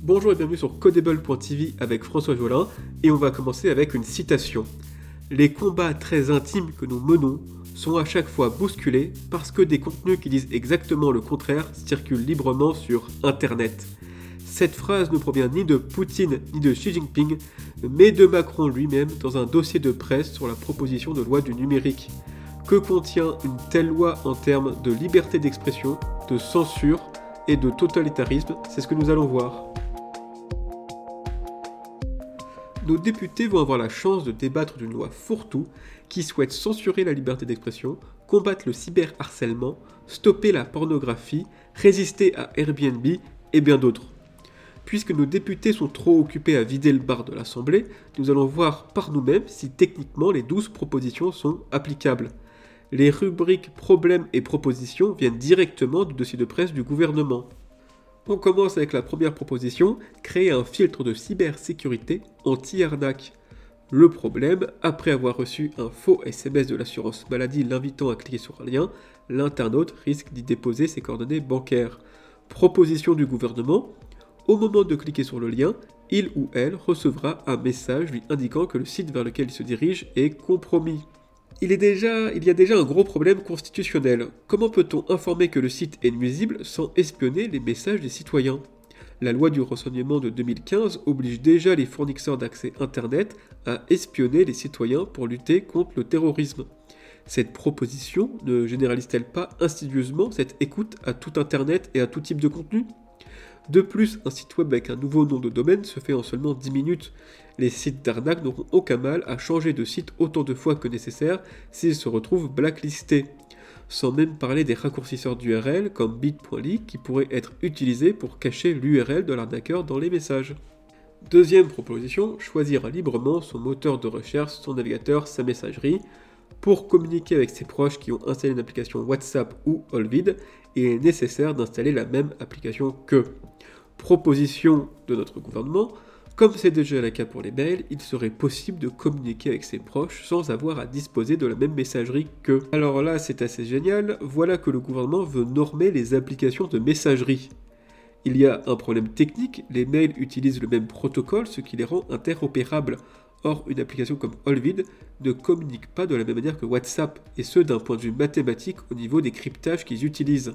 Bonjour et bienvenue sur Codable.tv avec François Jolin et on va commencer avec une citation. Les combats très intimes que nous menons sont à chaque fois bousculés parce que des contenus qui disent exactement le contraire circulent librement sur Internet. Cette phrase ne provient ni de Poutine ni de Xi Jinping, mais de Macron lui-même dans un dossier de presse sur la proposition de loi du numérique. Que contient une telle loi en termes de liberté d'expression, de censure et de totalitarisme? C'est ce que nous allons voir. Nos députés vont avoir la chance de débattre d'une loi fourre-tout qui souhaite censurer la liberté d'expression, combattre le cyberharcèlement, stopper la pornographie, résister à Airbnb et bien d'autres. Puisque nos députés sont trop occupés à vider le bar de l'Assemblée, nous allons voir par nous-mêmes si techniquement les 12 propositions sont applicables. Les rubriques problèmes et propositions viennent directement du dossier de presse du gouvernement. On commence avec la première proposition, créer un filtre de cybersécurité anti-arnaque. Le problème, après avoir reçu un faux SMS de l'assurance maladie l'invitant à cliquer sur un lien, l'internaute risque d'y déposer ses coordonnées bancaires. Proposition du gouvernement, au moment de cliquer sur le lien, il ou elle recevra un message lui indiquant que le site vers lequel il se dirige est compromis il, y a déjà un gros problème constitutionnel. Comment peut-on informer que le site est nuisible sans espionner les messages des citoyens? La loi du renseignement de 2015 oblige déjà les fournisseurs d'accès Internet à espionner les citoyens pour lutter contre le terrorisme. Cette proposition ne généralise-t-elle pas insidieusement cette écoute à tout Internet et à tout type de contenu? De plus, un site web avec un nouveau nom de domaine se fait en seulement 10 minutes. Les sites d'arnaque n'auront aucun mal à changer de site autant de fois que nécessaire s'ils se retrouvent blacklistés. Sans même parler des raccourcisseurs d'URL comme bit.ly qui pourraient être utilisés pour cacher l'URL de l'arnaqueur dans les messages. Deuxième proposition, choisir librement son moteur de recherche, son navigateur, sa messagerie. Pour communiquer avec ses proches qui ont installé une application WhatsApp ou Olvid, il est nécessaire d'installer la même application qu'eux proposition de notre gouvernement, comme c'est déjà le cas pour les mails, il serait possible de communiquer avec ses proches sans avoir à disposer de la même messagerie qu'eux. Alors là, c'est assez génial, voilà que le gouvernement veut normer les applications de messagerie. Il y a un problème technique, les mails utilisent le même protocole, ce qui les rend interopérables. Or, une application comme Olvid ne communique pas de la même manière que WhatsApp, et ce d'un point de vue mathématique au niveau des cryptages qu'ils utilisent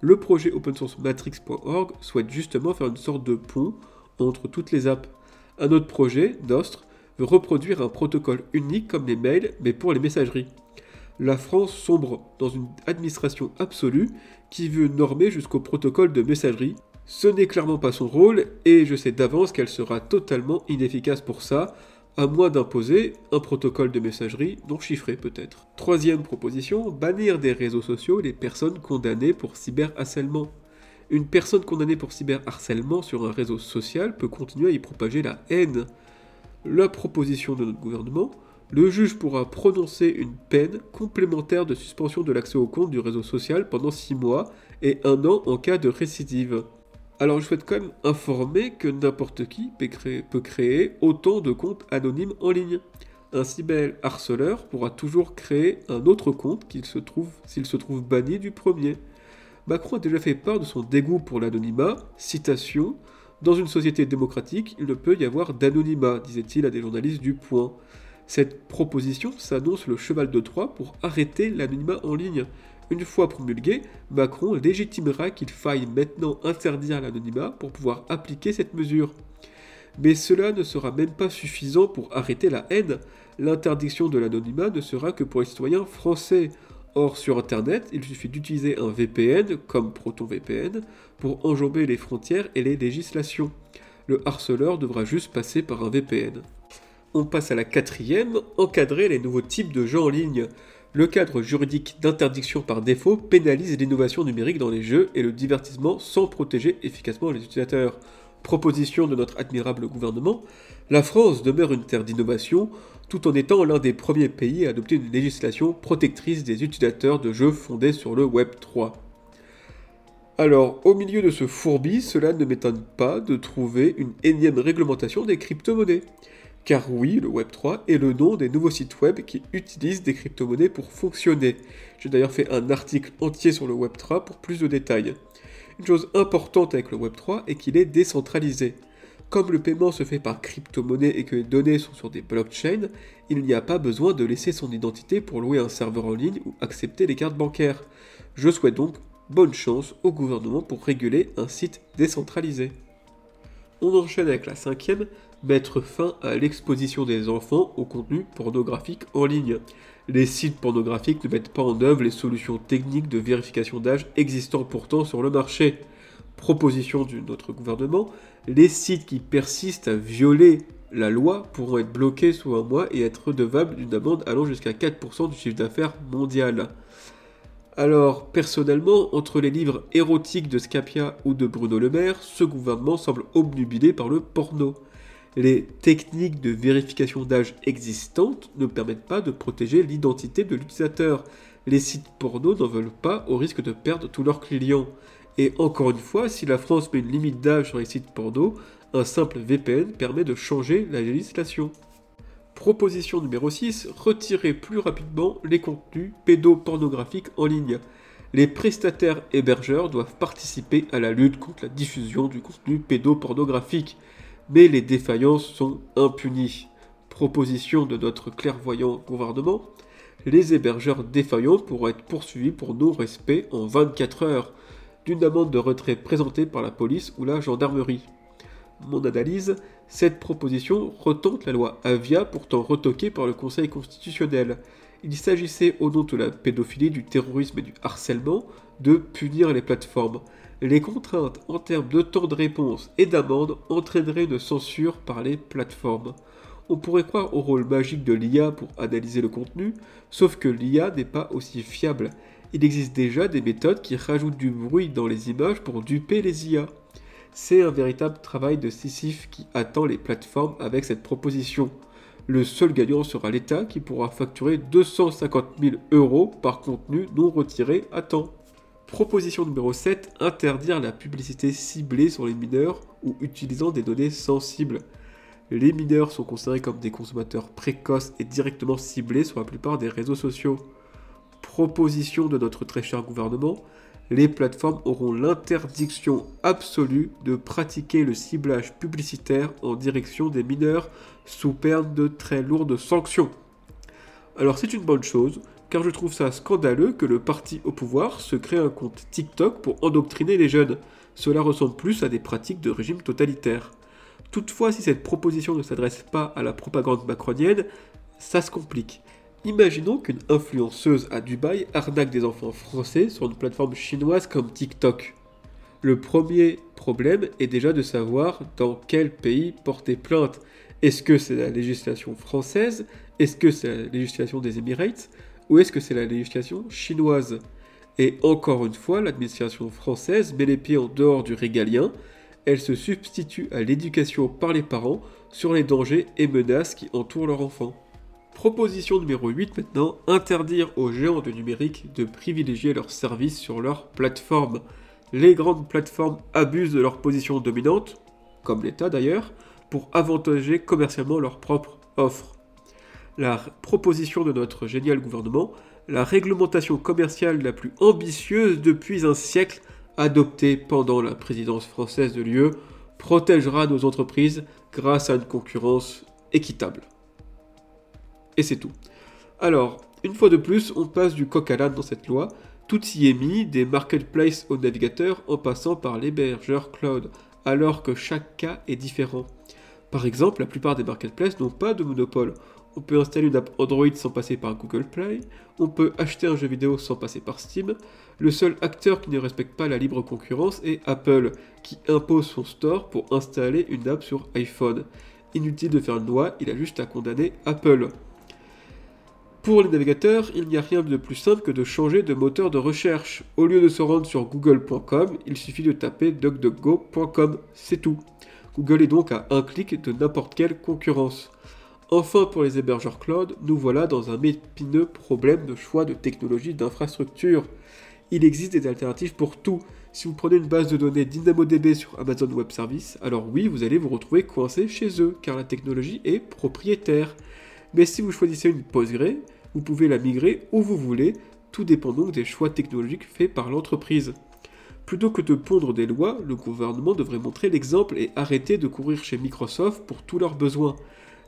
le projet open matrix.org souhaite justement faire une sorte de pont entre toutes les apps. Un autre projet, Nostre, veut reproduire un protocole unique comme les mails, mais pour les messageries. La France sombre dans une administration absolue qui veut normer jusqu'au protocole de messagerie. Ce n'est clairement pas son rôle, et je sais d'avance qu'elle sera totalement inefficace pour ça, à moins d'imposer un protocole de messagerie non chiffré peut-être. Troisième proposition, bannir des réseaux sociaux les personnes condamnées pour cyberharcèlement. Une personne condamnée pour cyberharcèlement sur un réseau social peut continuer à y propager la haine. La proposition de notre gouvernement, le juge pourra prononcer une peine complémentaire de suspension de l'accès au compte du réseau social pendant 6 mois et un an en cas de récidive. Alors je souhaite quand même informer que n'importe qui peut créer, autant de comptes anonymes en ligne. Un cyber-harceleur pourra toujours créer un autre compte s'il se, trouve, se trouve banni du premier. Macron a déjà fait part de son dégoût pour l'anonymat, citation, Dans une société démocratique, il ne peut y avoir d'anonymat, disait-il à des journalistes du Point. Cette proposition s'annonce le cheval de Troie pour arrêter l'anonymat en ligne. Une fois promulgué, Macron légitimera qu'il faille maintenant interdire l'anonymat pour pouvoir appliquer cette mesure. Mais cela ne sera même pas suffisant pour arrêter la haine. L'interdiction de l'anonymat ne sera que pour les citoyens français. Or, sur Internet, il suffit d'utiliser un VPN, comme ProtonVPN, pour enjamber les frontières et les législations. Le harceleur devra juste passer par un VPN. On passe à la quatrième, encadrer les nouveaux types de jeux en ligne. Le cadre juridique d'interdiction par défaut pénalise l'innovation numérique dans les jeux et le divertissement sans protéger efficacement les utilisateurs. Proposition de notre admirable gouvernement, la France demeure une terre d'innovation tout en étant l'un des premiers pays à adopter une législation protectrice des utilisateurs de jeux fondés sur le Web 3. Alors, au milieu de ce fourbi, cela ne m'étonne pas de trouver une énième réglementation des crypto-monnaies. Car oui, le Web3 est le nom des nouveaux sites web qui utilisent des crypto-monnaies pour fonctionner. J'ai d'ailleurs fait un article entier sur le Web3 pour plus de détails. Une chose importante avec le Web3 est qu'il est décentralisé. Comme le paiement se fait par crypto-monnaie et que les données sont sur des blockchains, il n'y a pas besoin de laisser son identité pour louer un serveur en ligne ou accepter les cartes bancaires. Je souhaite donc bonne chance au gouvernement pour réguler un site décentralisé. On enchaîne avec la cinquième, mettre fin à l'exposition des enfants au contenu pornographique en ligne. Les sites pornographiques ne mettent pas en œuvre les solutions techniques de vérification d'âge existant pourtant sur le marché. Proposition de notre gouvernement, les sites qui persistent à violer la loi pourront être bloqués sous un mois et être redevables d'une amende allant jusqu'à 4% du chiffre d'affaires mondial. Alors, personnellement, entre les livres érotiques de Scapia ou de Bruno Le Maire, ce gouvernement semble obnubilé par le porno. Les techniques de vérification d'âge existantes ne permettent pas de protéger l'identité de l'utilisateur. Les sites porno n'en veulent pas au risque de perdre tous leurs clients. Et encore une fois, si la France met une limite d'âge sur les sites porno, un simple VPN permet de changer la législation. Proposition numéro 6, retirer plus rapidement les contenus pédopornographiques en ligne. Les prestataires hébergeurs doivent participer à la lutte contre la diffusion du contenu pédopornographique, mais les défaillances sont impunies. Proposition de notre clairvoyant gouvernement, les hébergeurs défaillants pourront être poursuivis pour non-respect en 24 heures d'une amende de retrait présentée par la police ou la gendarmerie. Mon analyse, cette proposition retente la loi Avia pourtant retoquée par le Conseil constitutionnel. Il s'agissait au nom de la pédophilie, du terrorisme et du harcèlement de punir les plateformes. Les contraintes en termes de temps de réponse et d'amende entraîneraient une censure par les plateformes. On pourrait croire au rôle magique de l'IA pour analyser le contenu, sauf que l'IA n'est pas aussi fiable il existe déjà des méthodes qui rajoutent du bruit dans les images pour duper les IA. C'est un véritable travail de Sisyphe qui attend les plateformes avec cette proposition. Le seul gagnant sera l'État qui pourra facturer 250 000 euros par contenu non retiré à temps. Proposition numéro 7, interdire la publicité ciblée sur les mineurs ou utilisant des données sensibles. Les mineurs sont considérés comme des consommateurs précoces et directement ciblés sur la plupart des réseaux sociaux proposition de notre très cher gouvernement, les plateformes auront l'interdiction absolue de pratiquer le ciblage publicitaire en direction des mineurs sous peine de très lourdes sanctions. Alors c'est une bonne chose, car je trouve ça scandaleux que le parti au pouvoir se crée un compte TikTok pour endoctriner les jeunes. Cela ressemble plus à des pratiques de régime totalitaire. Toutefois, si cette proposition ne s'adresse pas à la propagande macronienne, ça se complique. Imaginons qu'une influenceuse à Dubaï arnaque des enfants français sur une plateforme chinoise comme TikTok. Le premier problème est déjà de savoir dans quel pays porter plainte. Est-ce que c'est la législation française? Est-ce que c'est la législation des Emirates Ou est-ce que c'est la législation chinoise? Et encore une fois, l'administration française met les pieds en dehors du régalien. Elle se substitue à l'éducation par les parents sur les dangers et menaces qui entourent leur enfant. Proposition numéro 8 maintenant, interdire aux géants du numérique de privilégier leurs services sur leur plateforme. Les grandes plateformes abusent de leur position dominante, comme l'État d'ailleurs, pour avantager commercialement leurs propres offres. La proposition de notre génial gouvernement, la réglementation commerciale la plus ambitieuse depuis un siècle, adoptée pendant la présidence française de l'UE, protégera nos entreprises grâce à une concurrence équitable. Et c'est tout. Alors, une fois de plus, on passe du coq à l'âne dans cette loi. Tout y est mis, des marketplaces au navigateur en passant par l'hébergeur cloud, alors que chaque cas est différent. Par exemple, la plupart des marketplaces n'ont pas de monopole. On peut installer une app Android sans passer par Google Play, on peut acheter un jeu vidéo sans passer par Steam. Le seul acteur qui ne respecte pas la libre concurrence est Apple, qui impose son store pour installer une app sur iPhone. Inutile de faire une loi, il a juste à condamner Apple. Pour les navigateurs, il n'y a rien de plus simple que de changer de moteur de recherche. Au lieu de se rendre sur google.com, il suffit de taper duckduckgo.com, c'est tout. Google est donc à un clic de n'importe quelle concurrence. Enfin, pour les hébergeurs cloud, nous voilà dans un épineux problème de choix de technologie d'infrastructure. Il existe des alternatives pour tout. Si vous prenez une base de données DynamoDB sur Amazon Web Services, alors oui, vous allez vous retrouver coincé chez eux, car la technologie est propriétaire. Mais si vous choisissez une Postgre, vous pouvez la migrer où vous voulez, tout dépend donc des choix technologiques faits par l'entreprise. Plutôt que de pondre des lois, le gouvernement devrait montrer l'exemple et arrêter de courir chez Microsoft pour tous leurs besoins.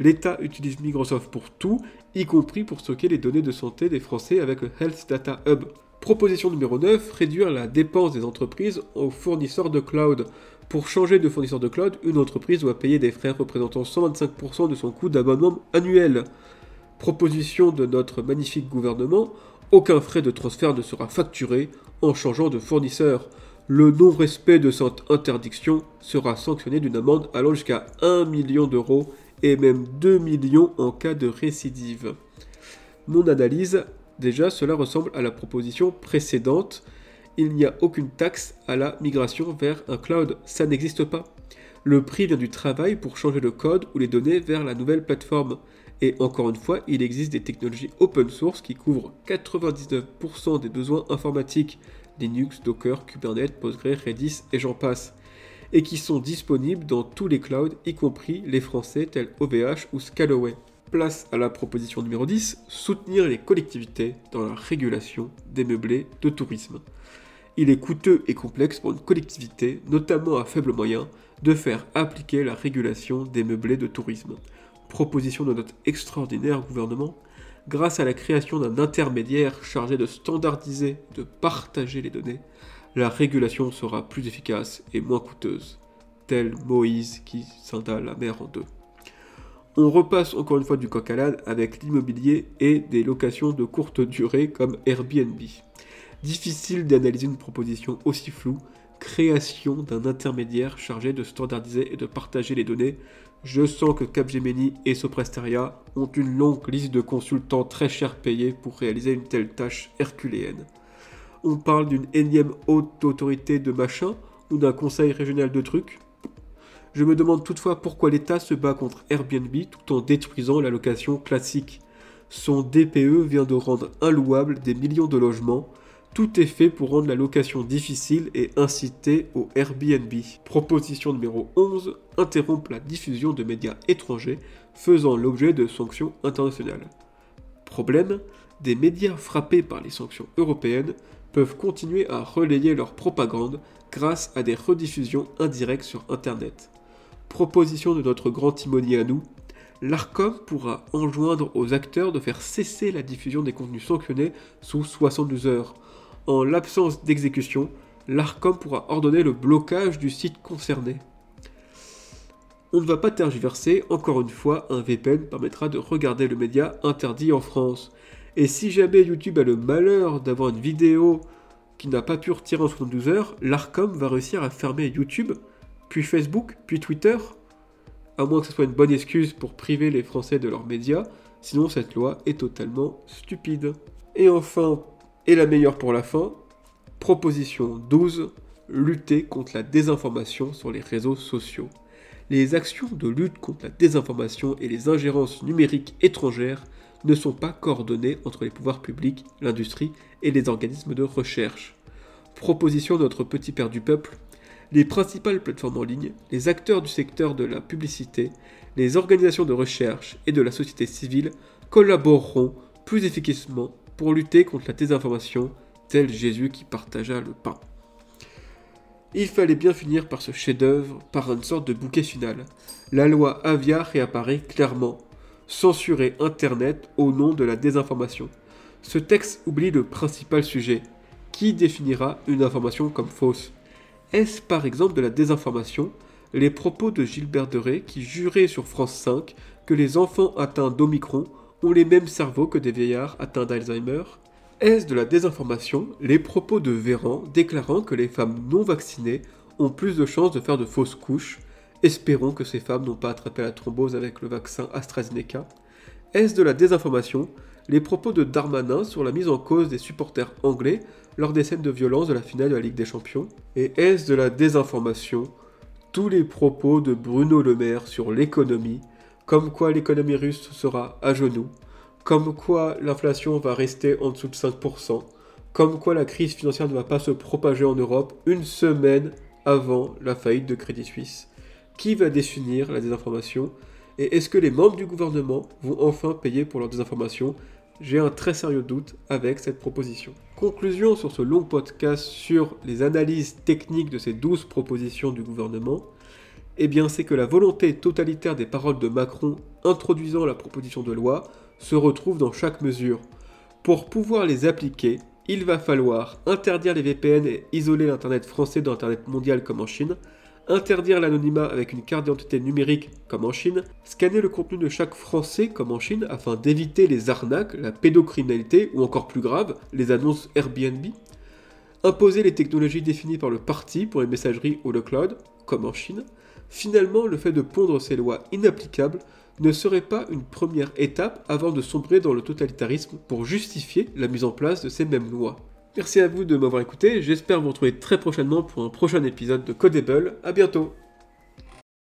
L'État utilise Microsoft pour tout, y compris pour stocker les données de santé des Français avec le Health Data Hub. Proposition numéro 9, réduire la dépense des entreprises aux fournisseurs de cloud. Pour changer de fournisseur de cloud, une entreprise doit payer des frais représentant 125% de son coût d'abonnement annuel. Proposition de notre magnifique gouvernement, aucun frais de transfert ne sera facturé en changeant de fournisseur. Le non-respect de cette interdiction sera sanctionné d'une amende allant jusqu'à 1 million d'euros et même 2 millions en cas de récidive. Mon analyse, déjà cela ressemble à la proposition précédente. Il n'y a aucune taxe à la migration vers un cloud, ça n'existe pas. Le prix vient du travail pour changer le code ou les données vers la nouvelle plateforme. Et encore une fois, il existe des technologies open source qui couvrent 99% des besoins informatiques, Linux, Docker, Kubernetes, Postgre, Redis et j'en passe et qui sont disponibles dans tous les clouds, y compris les français tels OVH ou Scalaway. Place à la proposition numéro 10, soutenir les collectivités dans la régulation des meublés de tourisme. Il est coûteux et complexe pour une collectivité, notamment à faible moyen, de faire appliquer la régulation des meublés de tourisme. Proposition de notre extraordinaire gouvernement, grâce à la création d'un intermédiaire chargé de standardiser, de partager les données, la régulation sera plus efficace et moins coûteuse, tel Moïse qui scinda la mer en deux. On repasse encore une fois du coq à l'âne avec l'immobilier et des locations de courte durée comme Airbnb. Difficile d'analyser une proposition aussi floue, création d'un intermédiaire chargé de standardiser et de partager les données. Je sens que Capgemini et Sopresteria ont une longue liste de consultants très cher payés pour réaliser une telle tâche herculéenne on parle d'une énième haute autorité de machin ou d'un conseil régional de trucs. Je me demande toutefois pourquoi l'État se bat contre Airbnb tout en détruisant la location classique. Son DPE vient de rendre inlouable des millions de logements. Tout est fait pour rendre la location difficile et inciter au Airbnb. Proposition numéro 11. Interrompre la diffusion de médias étrangers faisant l'objet de sanctions internationales. Problème Des médias frappés par les sanctions européennes peuvent continuer à relayer leur propagande grâce à des rediffusions indirectes sur Internet. Proposition de notre grand timonier à nous, l'ARCOM pourra enjoindre aux acteurs de faire cesser la diffusion des contenus sanctionnés sous 72 heures. En l'absence d'exécution, l'ARCOM pourra ordonner le blocage du site concerné. On ne va pas tergiverser, encore une fois, un VPN permettra de regarder le média interdit en France. Et si jamais YouTube a le malheur d'avoir une vidéo qui n'a pas pu retirer en 72 heures, l'ARCOM va réussir à fermer YouTube, puis Facebook, puis Twitter, à moins que ce soit une bonne excuse pour priver les Français de leurs médias, sinon cette loi est totalement stupide. Et enfin, et la meilleure pour la fin, proposition 12, lutter contre la désinformation sur les réseaux sociaux. Les actions de lutte contre la désinformation et les ingérences numériques étrangères ne sont pas coordonnés entre les pouvoirs publics, l'industrie et les organismes de recherche. Proposition de notre petit père du peuple, les principales plateformes en ligne, les acteurs du secteur de la publicité, les organisations de recherche et de la société civile collaboreront plus efficacement pour lutter contre la désinformation, tel Jésus qui partagea le pain. Il fallait bien finir par ce chef-d'œuvre, par une sorte de bouquet final. La loi Avia réapparaît clairement censurer Internet au nom de la désinformation. Ce texte oublie le principal sujet. Qui définira une information comme fausse Est-ce par exemple de la désinformation? Les propos de Gilbert Deray qui jurait sur France 5 que les enfants atteints d'Omicron ont les mêmes cerveaux que des vieillards atteints d'Alzheimer? Est-ce de la désinformation? Les propos de Véran déclarant que les femmes non vaccinées ont plus de chances de faire de fausses couches Espérons que ces femmes n'ont pas attrapé la thrombose avec le vaccin AstraZeneca. Est-ce de la désinformation? Les propos de Darmanin sur la mise en cause des supporters anglais lors des scènes de violence de la finale de la Ligue des Champions? Et est-ce de la désinformation? Tous les propos de Bruno Le Maire sur l'économie, comme quoi l'économie russe sera à genoux, comme quoi l'inflation va rester en dessous de 5%, comme quoi la crise financière ne va pas se propager en Europe une semaine avant la faillite de Crédit Suisse. Qui va définir la désinformation Et est-ce que les membres du gouvernement vont enfin payer pour leur désinformation? J'ai un très sérieux doute avec cette proposition. Conclusion sur ce long podcast sur les analyses techniques de ces 12 propositions du gouvernement, eh bien c'est que la volonté totalitaire des paroles de Macron introduisant la proposition de loi se retrouve dans chaque mesure. Pour pouvoir les appliquer, il va falloir interdire les VPN et isoler l'Internet français de l'Internet mondial comme en Chine, interdire l'anonymat avec une carte d'identité numérique comme en Chine, scanner le contenu de chaque Français comme en Chine afin d'éviter les arnaques, la pédocriminalité ou encore plus grave, les annonces Airbnb, imposer les technologies définies par le parti pour les messageries ou le cloud, comme en Chine, finalement le fait de pondre ces lois inapplicables ne serait pas une première étape avant de sombrer dans le totalitarisme pour justifier la mise en place de ces mêmes lois. Merci à vous de m'avoir écouté, j'espère vous retrouver très prochainement pour un prochain épisode de Codable, à bientôt